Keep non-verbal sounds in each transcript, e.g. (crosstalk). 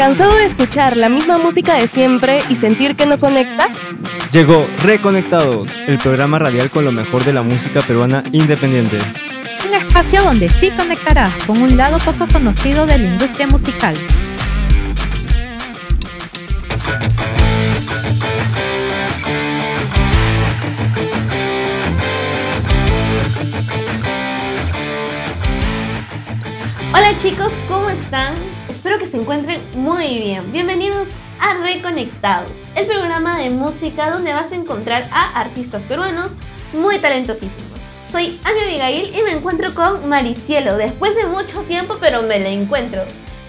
¿Cansado de escuchar la misma música de siempre y sentir que no conectas? Llegó Reconectados, el programa radial con lo mejor de la música peruana independiente. Un espacio donde sí conectarás con un lado poco conocido de la industria musical. Hola chicos, ¿cómo están? Que se encuentren muy bien. Bienvenidos a Reconectados, el programa de música donde vas a encontrar a artistas peruanos muy talentosísimos. Soy Amy Abigail y me encuentro con Maricielo, después de mucho tiempo, pero me la encuentro.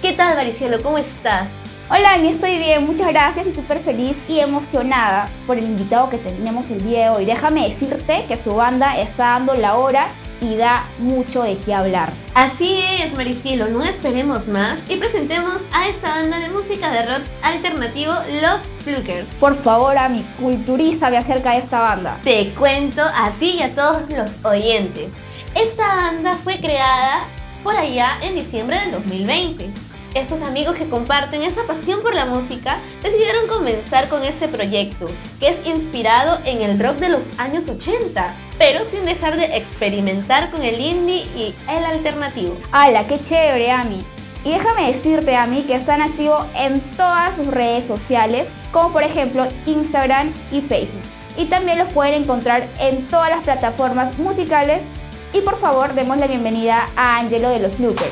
¿Qué tal Maricielo? ¿Cómo estás? Hola, Amy, estoy bien, muchas gracias y súper feliz y emocionada por el invitado que tenemos el día de hoy. Déjame decirte que su banda está dando la hora y da mucho de qué hablar. Así es, Maricielo, no esperemos más y presentemos a esta banda de música de rock alternativo, Los Flukers. Por favor, Ami, culturízame acerca de esta banda. Te cuento a ti y a todos los oyentes. Esta banda fue creada por allá en diciembre del 2020. Estos amigos que comparten esa pasión por la música decidieron comenzar con este proyecto, que es inspirado en el rock de los años 80, pero sin dejar de experimentar con el indie y el alternativo. ¡Hala, qué chévere, Ami! Y déjame decirte, Ami, que están activos en todas sus redes sociales, como por ejemplo Instagram y Facebook. Y también los pueden encontrar en todas las plataformas musicales. Y por favor, demos la bienvenida a Angelo de los Flukers.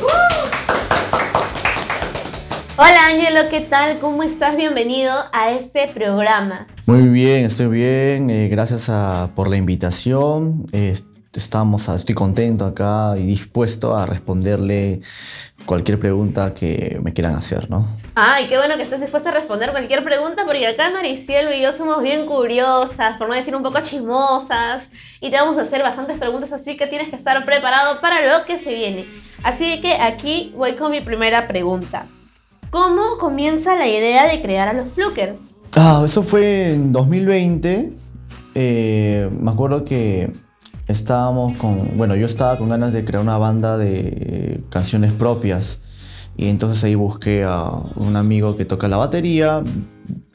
Hola Ángelo, ¿qué tal? ¿Cómo estás? Bienvenido a este programa. Muy bien, estoy bien. eh, gracias a- por la invitación. Eh, estamos, estoy contento acá y dispuesto a responderle cualquier pregunta que me quieran hacer, ¿no? Ay, qué bueno que estés dispuesta a responder cualquier pregunta, porque acá Maricielo y yo somos bien curiosas, por no decir un poco chismosas, y te vamos a hacer bastantes preguntas, así que tienes que estar preparado para lo que se viene. Así que aquí voy con mi primera pregunta. ¿Cómo comienza la idea de crear a los Flukers? Ah, eso fue en 2020. Eh, me acuerdo que estábamos con, bueno, yo estaba con ganas de crear una banda de canciones propias. Y entonces ahí busqué a un amigo que toca la batería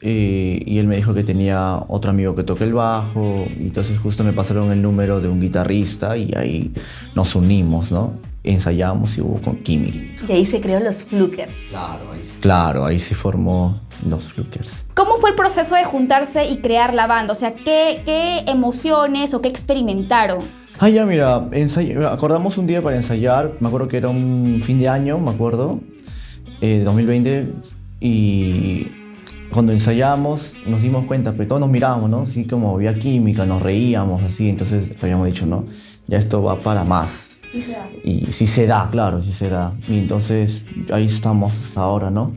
eh, y él me dijo que tenía otro amigo que toca el bajo. Y entonces justo me pasaron el número de un guitarrista y ahí nos unimos, ¿no? Ensayamos y hubo con química. Y ahí se creó los Flukers. Claro, ahí se formó los Flukers. ¿Cómo fue el proceso de juntarse y crear la banda? O sea, ¿qué, qué emociones o qué experimentaron? Ah, ya, mira, ensay- acordamos un día para ensayar, me acuerdo que era un fin de año, me acuerdo, eh, 2020, y cuando ensayamos nos dimos cuenta, pero todos nos mirábamos, ¿no? Así como había química, nos reíamos, así, entonces habíamos dicho, ¿no? Ya esto va para más. Sí, se da. Y sí se da, claro, sí se da. Y entonces ahí estamos hasta ahora, ¿no?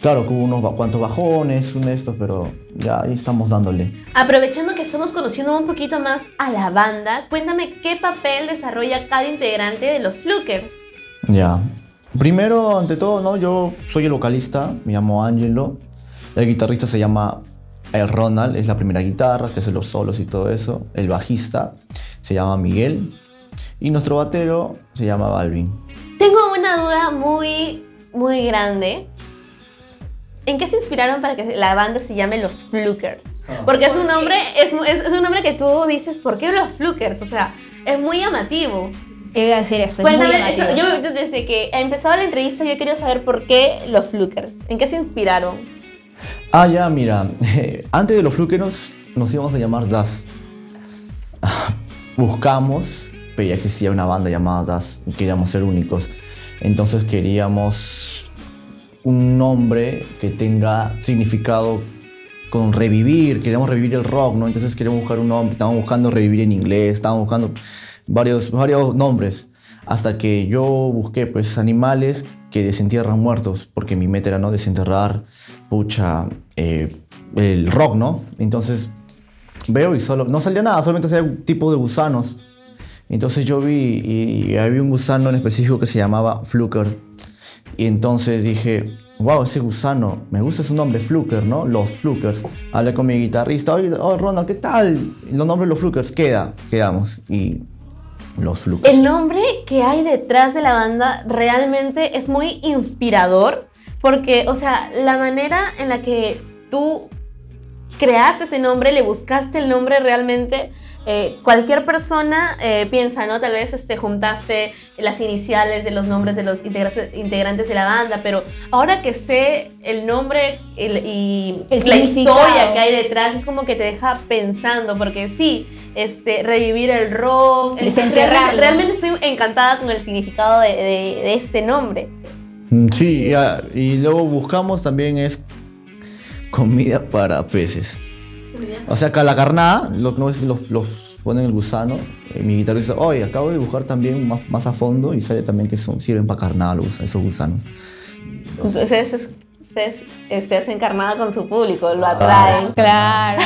Claro que hubo unos cuantos bajones, un estos, pero ya ahí estamos dándole. Aprovechando que estamos conociendo un poquito más a la banda, cuéntame qué papel desarrolla cada integrante de los Flukers. Ya. Primero, ante todo, ¿no? Yo soy el vocalista, me llamo Angelo. El guitarrista se llama el Ronald, es la primera guitarra, que hace los solos y todo eso. El bajista se llama Miguel. Y nuestro batero se llama Balvin. Tengo una duda muy, muy grande. ¿En qué se inspiraron para que la banda se llame Los Flukers? Porque es un nombre, es, es- es un nombre que tú dices, ¿por qué Los Flukers? O sea, es muy llamativo. Iba a decir eso. es muy Cuéntame, eso, llamativo. yo desde que ha empezado la entrevista yo he querido saber por qué Los Flukers. ¿En qué se inspiraron? Ah, ya, mira. (laughs) Antes de los Flukeros nos íbamos a llamar Das. (laughs) Buscamos, pero ya existía una banda llamada Das y queríamos ser únicos. Entonces queríamos un nombre que tenga significado con revivir, queríamos revivir el rock, ¿no? Entonces queríamos buscar un nombre, estábamos buscando revivir en inglés, estábamos buscando varios, varios nombres, hasta que yo busqué pues animales que desentierran muertos, porque mi meta era no desenterrar, pucha, eh, el rock, ¿no? Entonces veo y solo, no salía nada, solamente salía un tipo de gusanos. Entonces yo vi y había un gusano en específico que se llamaba Fluker. Y entonces dije, wow, ese gusano, me gusta su nombre, Fluker, ¿no? Los Flukers. Hablé con mi guitarrista, oye, oh, Ronald, ¿qué tal? Los nombres de los Flukers, queda, quedamos. Y los Flukers. El nombre que hay detrás de la banda realmente es muy inspirador Porque, o sea, la manera en la que tú creaste este nombre, le buscaste el nombre realmente, eh, cualquier persona eh, piensa, ¿no? Tal vez este, juntaste las iniciales de los nombres de los integra- integrantes de la banda, pero ahora que sé el nombre el- y El la historia que hay detrás, es como que te deja pensando, porque sí, este, revivir el rock, Desenterrarlo. realmente, realmente estoy encantada con el significado de, de- de este nombre. Mm, Sí, ya, y luego buscamos también es comida para peces. O sea, que a la carnada, los, no es- los, los ponen el gusano. eh, mi guitarrista dice, oye, acabo de dibujar también más, más a fondo y sale también que son, sirven para carnada los, esos gusanos. Ustedes, es- ustedes se hacen encarnada con su público, lo atraen. Claro.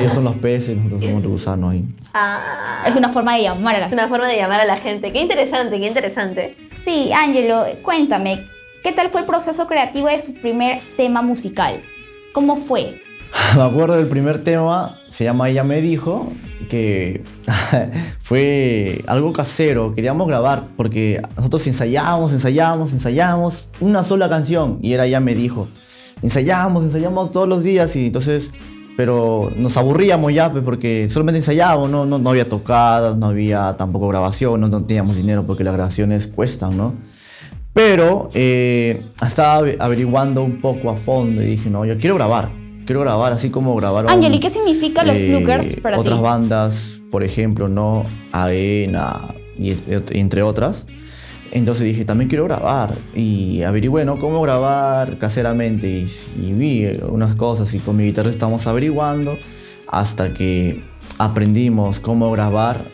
Ellos son los peces, nosotros somos el gusano ahí. Ah, Es una forma de llamar a la es una forma de llamar a la gente. Qué interesante, qué interesante. Sí, Angelo, cuéntame, ¿qué tal fue el proceso creativo de su primer tema musical? ¿Cómo fue? (laughs) Me acuerdo del primer tema, se llama Ella me dijo, que (laughs) fue algo casero, queríamos grabar, porque nosotros ensayábamos, ensayábamos, ensayábamos una sola canción, y era Ella me dijo. Ensayábamos, ensayábamos todos los días, y entonces, pero nos aburríamos ya, porque solamente ensayábamos, no, no, no había tocadas, no había tampoco grabación, no, teníamos dinero porque las grabaciones cuestan, ¿no? Pero eh, estaba ave- averiguando un poco a fondo y dije, no, yo quiero grabar. Quiero grabar así como grabaron... Angelo, ¿y qué significa los eh, flukers para Otras ti? bandas, por ejemplo, ¿no? AENA y entre otras. Entonces dije, también quiero grabar. Y averigüé, ¿no? Cómo grabar caseramente. Y, y vi unas cosas y con mi guitarra estamos averiguando hasta que aprendimos cómo grabar.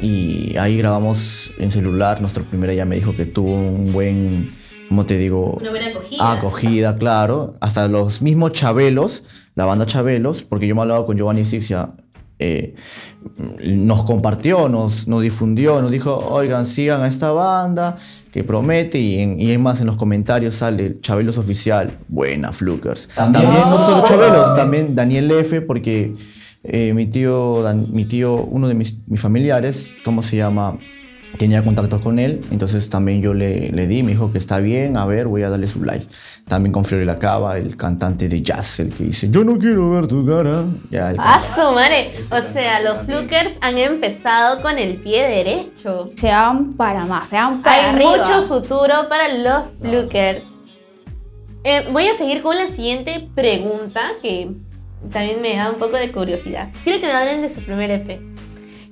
Y ahí grabamos en celular. Nuestro primer ya me dijo que tuvo un buen, ¿cómo te digo? Una buena acogida. Acogida, claro. Hasta los mismos Chabelos, la banda Chabelos, porque yo me he hablado con Giovanni Sixia, eh, nos compartió, nos, nos difundió, nos dijo, oigan, sigan a esta banda que promete y, en, y es más en los comentarios sale Chabelos Oficial, buena Flukers. También, no solo Chabelos, también Daniel F, porque eh, mi tío, Dan- mi tío, uno de mis, mis familiares, ¿cómo se llama? Tenía contacto con él, entonces también yo le, le di, me dijo que está bien, a ver, voy a darle su like. También con Fiore Lacaba, el cantante de jazz, el que dice, yo no quiero ver tu cara. Ya, ¡Ah, su madre! O sea, los flukers han empezado con el pie derecho. Se van para más, se van para Hay arriba. mucho futuro para los flukers. Eh, voy a seguir con la siguiente pregunta que también me da un poco de curiosidad. Quiero que me hablen de su primer EP.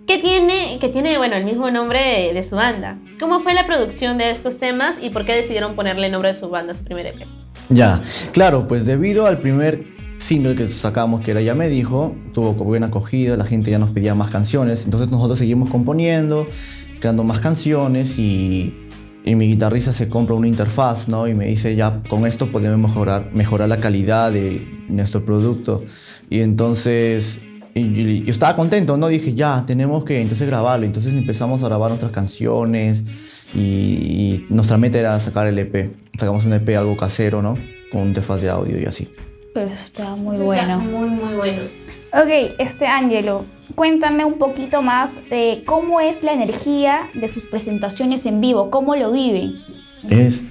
Que tiene, que tiene bueno, el mismo nombre de, su banda. ¿Cómo fue la producción de estos temas y por qué decidieron ponerle el nombre de su banda a su primer EP? Ya, claro, pues debido al primer single que sacamos, que era Ya me dijo, tuvo buena acogida, la gente ya nos pedía más canciones, entonces nosotros seguimos componiendo, creando más canciones y, y mi guitarrista se compra una interfaz, ¿no? Y me dice, ya con esto podemos mejorar, mejorar la calidad de nuestro producto. Y entonces y- y yo estaba contento, ¿no? Dije, ya, tenemos que entonces grabarlo. Entonces empezamos a grabar nuestras canciones y, y nuestra meta era sacar el EP. Sacamos un EP algo casero, ¿no? Con un interfaz de audio y así. Pero eso está muy O sea, bueno. muy, muy bueno. Ok, este Angelo, cuéntame un poquito más de cómo es la energía de sus presentaciones en vivo, cómo lo viven. Es,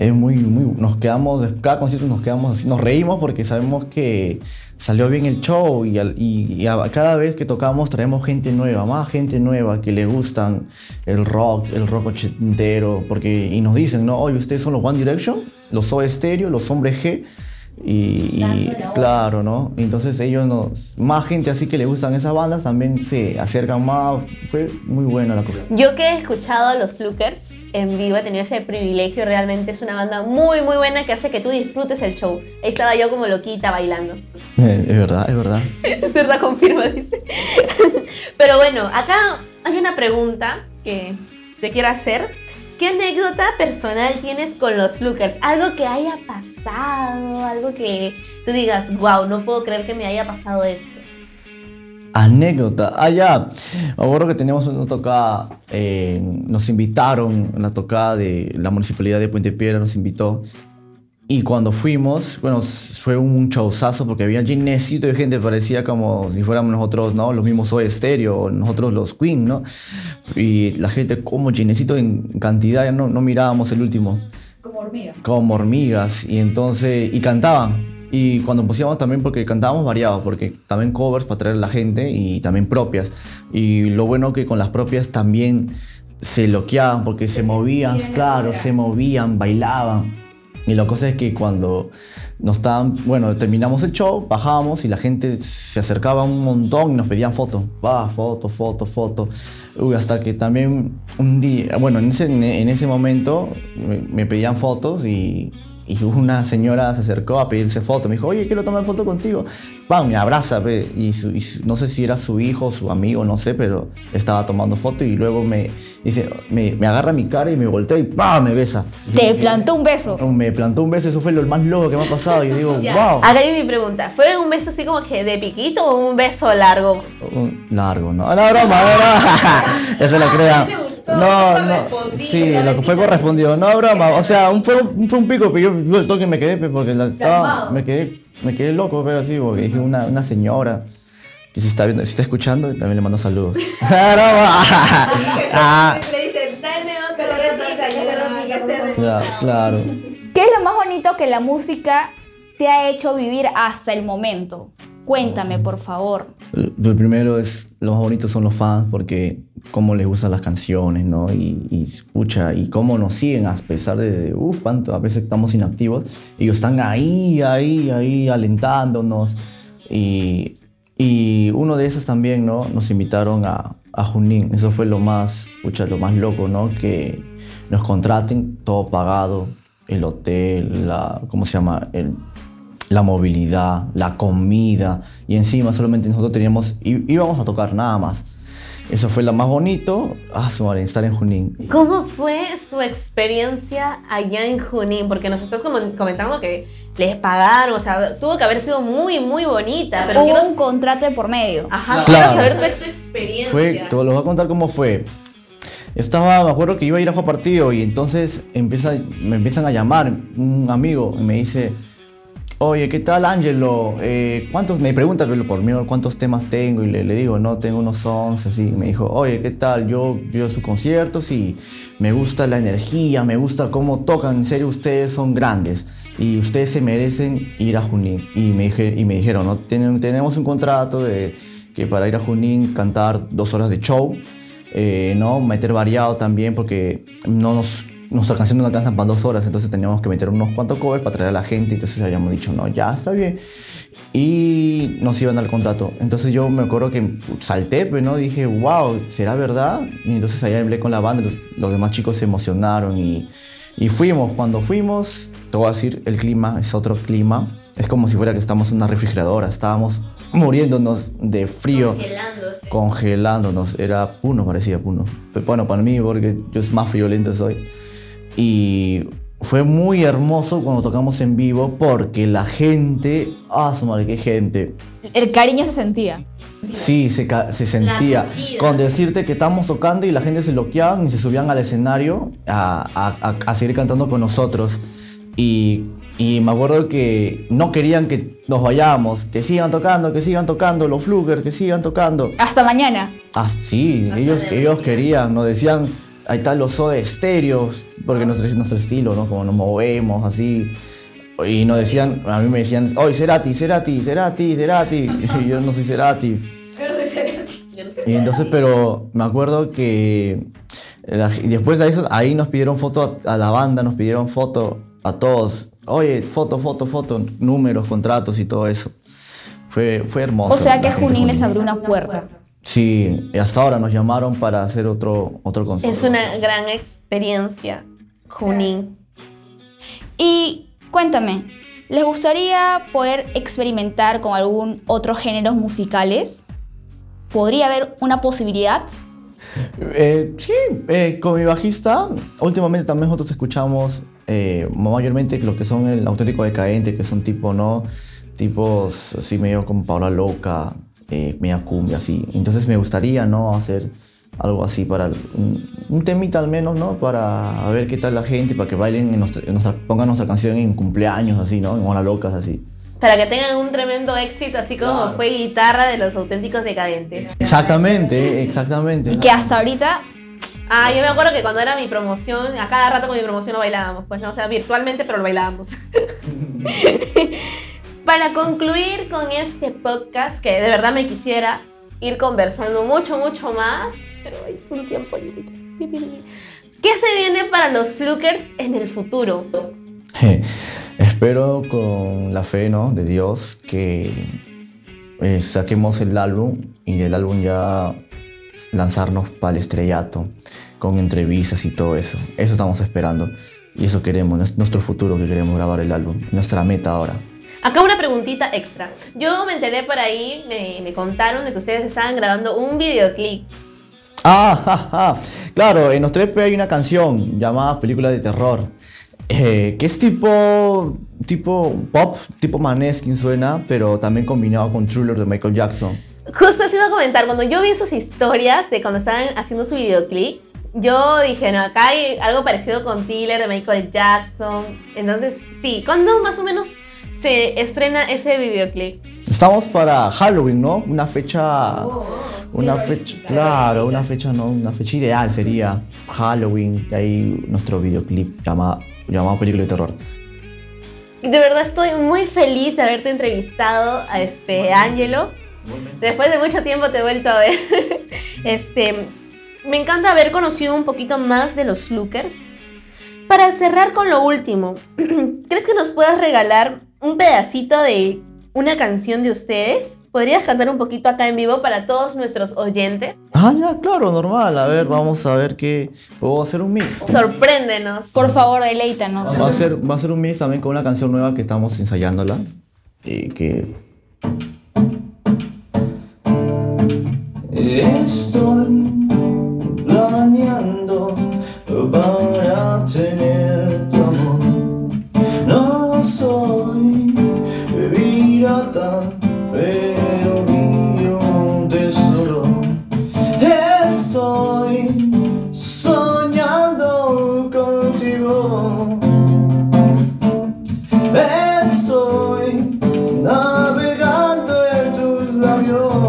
es muy, muy, nos quedamos, cada concierto nos quedamos nos reímos porque sabemos que salió bien el show y, al- y- cada vez que tocamos traemos gente nueva, más gente nueva que le gustan el rock, el rock ochentero, porque, y nos dicen, no, oye, ustedes son los One Direction, los Soda Stereo, los Hombres G, y, y claro, ¿no? Entonces ellos nos, más gente así que le gustan esas bandas también se acercan más, fue muy buena la cosa. Yo que he escuchado a los Flukers en vivo, he tenido ese privilegio, realmente es una banda muy muy buena que hace que tú disfrutes el show. Ahí estaba yo como loquita bailando. Eh, es verdad, es verdad. (laughs) Es verdad, confirma, dice. (laughs) Pero bueno, acá hay una pregunta que te quiero hacer. ¿Qué anécdota personal tienes con los Flukers? Algo que haya pasado, algo que tú digas, wow, no puedo creer que me haya pasado esto. Anécdota. Ah, ya. Que teníamos una tocada. eh, nos invitaron en la tocada de la municipalidad de Puente Piedra, nos invitó. Y cuando fuimos, bueno, fue un showzazo porque había llenecito de gente, parecía como si fuéramos nosotros, ¿no? Los mismos Soda Stereo, nosotros los Queen, ¿no? Y la gente como llenecito en cantidad, ya no, no mirábamos el último. como hormigas. Y entonces y cantaban. Y cuando pusimos también porque cantábamos variados porque también covers para traer a la gente y también propias. Y lo bueno que con las propias también se loqueaban porque se movían claro se movían bailaban y la cosa es que cuando nos estaban, bueno, terminamos el show, bajábamos y la gente se acercaba un montón y nos pedían fotos. Va, foto, foto, foto. Uy, hasta que también un día, bueno, en ese, en ese momento me, me pedían fotos y, y una señora se acercó a pedirse foto. Me dijo, oye, quiero tomar foto contigo. Pam, me abraza. pe, Y, su- y su- no sé si era su hijo, su amigo, no sé, pero estaba tomando foto y luego me dice, me, me agarra mi cara y me voltea y ¡pam! me besa. Te plantó un beso. Me plantó un beso, eso fue lo más loco que me ha pasado. Y yo digo, (laughs) Ya. wow. Acá hay mi pregunta. ¿Fue un beso así como que de piquito o un beso largo? Un largo, ¿no? No, broma, no, no. (laughs) Eso lo crean. (laughs) No, no. Sí, lo que fue correspondido. No, broma. O sea, un, fue, un, fue un pico, pero yo, el toque me quedé, porque la, estaba, me quedé, me quedé loco, pero así, porque dije una, una señora que si está viendo, si está escuchando, también le mando saludos. broma. (laughs) (laughs) Ah, (laughs) Le dicen, dame ya, claro. ¿Qué es lo más bonito que la música te ha hecho vivir hasta el momento? Cuéntame, por favor. Lo primero es, lo más bonito son los fans porque cómo les gustan las canciones, ¿no? Y, y escucha, y cómo nos siguen a pesar de, uff, cuánto, a veces estamos inactivos. Ellos están ahí, ahí, ahí, alentándonos. Y, y uno de esos también, ¿no? Nos invitaron a, a Junín. Eso fue lo más, escucha, lo más loco, ¿no? Que nos contraten, todo pagado, el hotel, la, ¿cómo se llama? El, la movilidad, la comida y encima solamente nosotros teníamos íbamos a tocar nada más. Eso fue lo más bonito, ah, su madre, estar en Junín. ¿Cómo fue su experiencia allá en Junín? Porque nos estás como comentando que les pagaron, o sea, tuvo que haber sido muy, muy bonita. Pero Hubo quiero, un contrato de por medio. Ajá, Claro. quiero saber tu experiencia. Fue, te lo voy a contar cómo fue. Estaba, me acuerdo que iba a ir a jugar partido y entonces empieza, me empiezan a llamar un amigo y me dice, oye, ¿qué tal Angelo? Eh, ¿cuántos, me pregunta por mí cuántos temas tengo y le, digo, no, tengo unos 11, así. Me dijo, oye, ¿qué tal? Yo veo sus conciertos y me gusta la energía, me gusta cómo tocan, en serio, ustedes son grandes y ustedes se merecen ir a Junín. Y me, dije, me dijeron, ¿no? Tenemos un contrato de que para ir a Junín cantar dos horas de show, eh, ¿no? Meter variado también porque no nos, nuestra canción no alcanza para dos horas, entonces teníamos que meter unos cuantos covers para traer a la gente, entonces habíamos dicho, no, ya está bien. Y nos iban al contrato. Entonces yo me acuerdo que salté, pero no dije, wow, ¿será verdad? Y entonces allá hablé con la banda, los, los demás chicos se emocionaron y, y fuimos. Cuando fuimos, te voy a decir, el clima es otro clima. Es como si fuera que estamos en una refrigeradora, estábamos muriéndonos de frío Congelándose. congelándonos. Era Puno, parecía Puno. Pero Bueno, para mí, porque yo es más friolento soy. Y fue muy hermoso cuando tocamos en vivo porque la gente, ah, su madre, qué gente. El cariño se sentía. Sí, se, se sentía. Con decirte que estábamos tocando y la gente se bloqueaban y se subían al escenario a, a- a- a seguir cantando con nosotros. Y, y me acuerdo que no querían que nos vayamos, que sigan tocando, que sigan tocando, los Fluger, que sigan tocando. Hasta mañana. Ah, sí, ellos, ellos querían, nos decían, ahí están los soda estéreos, porque nuestro, nuestro estilo, ¿no? Como nos movemos, así. Y nos decían, a mí me decían, oye, Cerati, Cerati, Cerati, Cerati. (laughs) Y yo no soy Cerati. Y entonces, pero me acuerdo que la- después de eso, ahí nos pidieron foto a, a la banda, nos pidieron foto a todos. Oye, foto, foto, foto, números, contratos y todo eso. Fue, fue hermoso. O sea que Junín les abrió una puerta. Sí, y hasta ahora nos llamaron para hacer otro, otro concierto. Es una gran experiencia, Junín. Y cuéntame, ¿les gustaría poder experimentar con algún otro géneros musicales? ¿Podría haber una posibilidad? Eh, sí, eh, con mi bajista, últimamente también nosotros escuchamos eh, mayormente lo que son el auténtico decadente, que son tipo, ¿no? Tipos así medio como Paula Loca, eh, media cumbia, así. Entonces me gustaría, ¿no? Hacer algo así para un, un temita al menos, ¿no? Para ver qué tal la gente, para que bailen, en nuestra, en nuestra- pongan nuestra canción en cumpleaños, así, ¿no? En Hola Locas, así. Para que tengan un tremendo éxito, así como fue guitarra de los auténticos decadentes. Exactamente, exactamente. Y que hasta ahorita Ah, yo me acuerdo que cuando era mi promoción, a cada rato con mi promoción lo bailábamos, pues no, o sea, virtualmente, pero lo bailábamos. (laughs) Para concluir con este podcast, que de verdad me quisiera ir conversando mucho, mucho más, pero hay un tiempo límite. (laughs) ¿Qué se viene para los Flukers en el futuro? Espero con la fe ¿no? de Dios que eh, saquemos el álbum y del álbum ya lanzarnos para el estrellato con entrevistas y todo eso. Eso estamos esperando y eso queremos, es nuestro futuro que queremos grabar el álbum, nuestra meta ahora. Acá una preguntita extra. Yo me enteré por ahí, me, me contaron de que ustedes estaban grabando un videoclip. Ah, ja, ja. claro, en los 3P hay una canción llamada Película de Terror, eh, que es tipo, tipo pop, tipo Maneskin suena, pero también combinado con Thriller de Michael Jackson. Justo se iba a comentar, cuando yo vi sus historias de cuando estaban haciendo su videoclip, yo dije, no, acá hay algo parecido con Thriller de Michael Jackson. Entonces, sí, ¿cuándo más o menos se estrena ese videoclip? Estamos para Halloween, ¿no? Una fecha, una fecha, claro, una fecha, no, una fecha ideal sería Halloween, y ahí nuestro videoclip llamado, llamado Película de Terror. De verdad estoy muy feliz de haberte entrevistado a este Angelo. Después de mucho tiempo te he vuelto a ver. (laughs) Este, me encanta haber conocido un poquito más de los Flukers. Para cerrar con lo último, (clears throat) ¿crees que nos puedas regalar un pedacito de una canción de ustedes? ¿Podrías cantar un poquito acá en vivo para todos nuestros oyentes? Ah, ya, claro, normal. A ver, vamos a ver qué. Puedo hacer un mix. Sorpréndenos. Por favor, deleítanos. Va a ser, va a ser un mix también con una canción nueva que estamos ensayándola. Y que. Estoy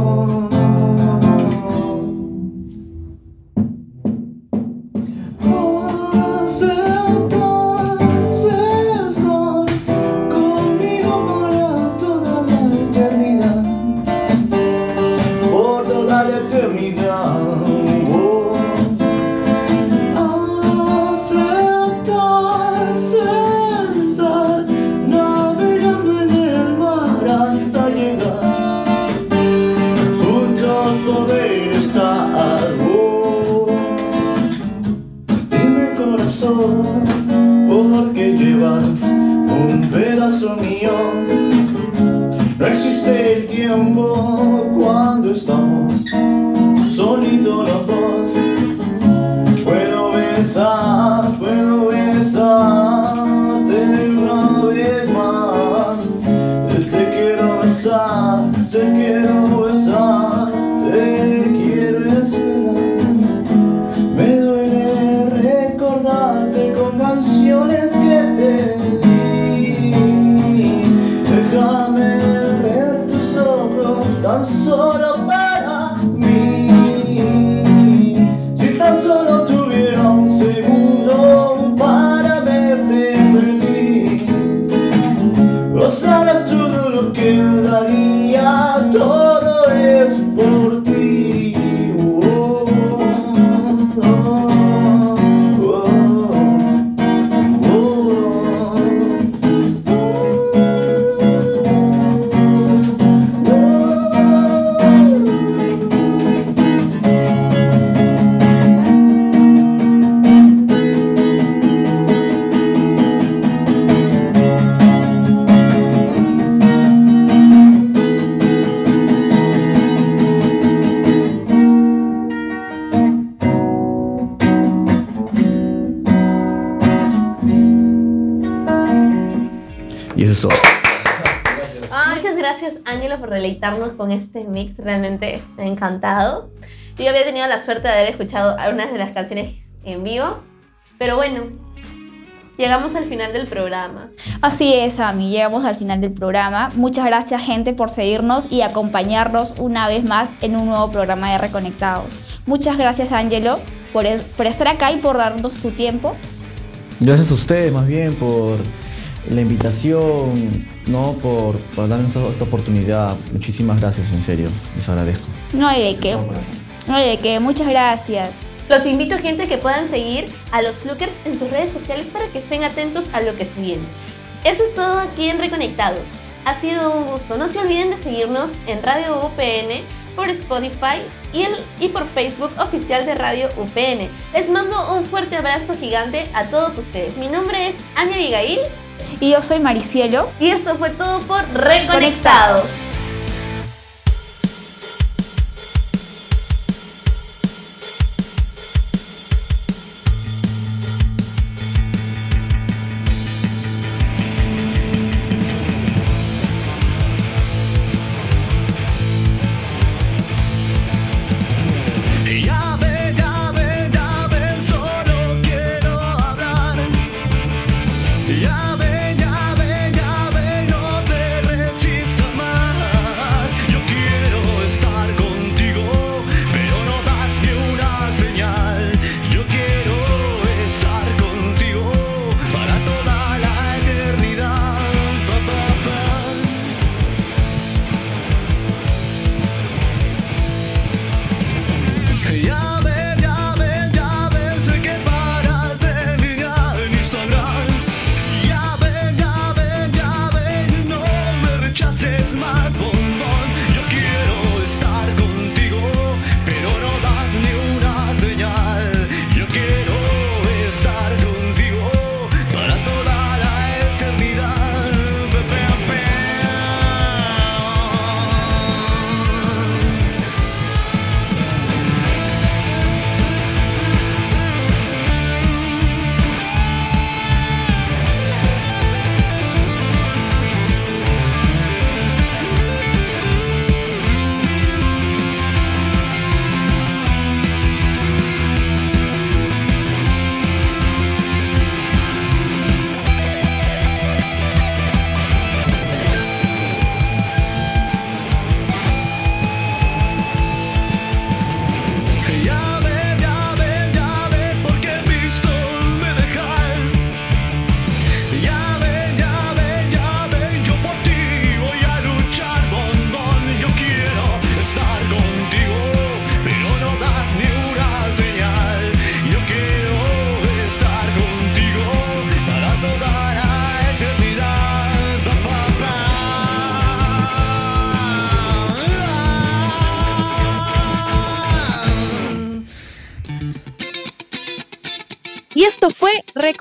Oh. Tiempo cuando estamos que daría, todo Ah, muchas gracias, Ángelo, por deleitarnos con este mix. Realmente me ha encantado. Yo había tenido la suerte de haber escuchado algunas de las canciones en vivo. Pero bueno, llegamos al final del programa. Así es, Ami, llegamos al final del programa. Muchas gracias, gente, por seguirnos y acompañarnos una vez más en un nuevo programa de Reconectados. Muchas gracias, Angelo. por, es- por estar acá y por darnos tu tiempo. Gracias a ustedes más bien por la invitación, ¿no? Por, por darnos esta oportunidad. Muchísimas gracias, en serio. Les agradezco. No hay de qué. No hay de qué. Muchas gracias. Los invito, gente, que puedan seguir a los Flukers en sus redes sociales para que estén atentos a lo que se viene. Eso es todo aquí en Reconectados. Ha sido un gusto. No se olviden de seguirnos en Radio UPN, por Spotify y, el- y por Facebook oficial de Radio UPN. Les mando un fuerte abrazo gigante a todos ustedes. Mi nombre es Ania Abigail Y yo soy Maricielo. y esto fue todo por Reconectados. Ya ven,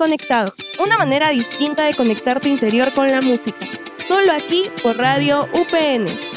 fue Reconectados, una manera distinta de conectar tu interior con la música. Solo aquí por Radio UPN.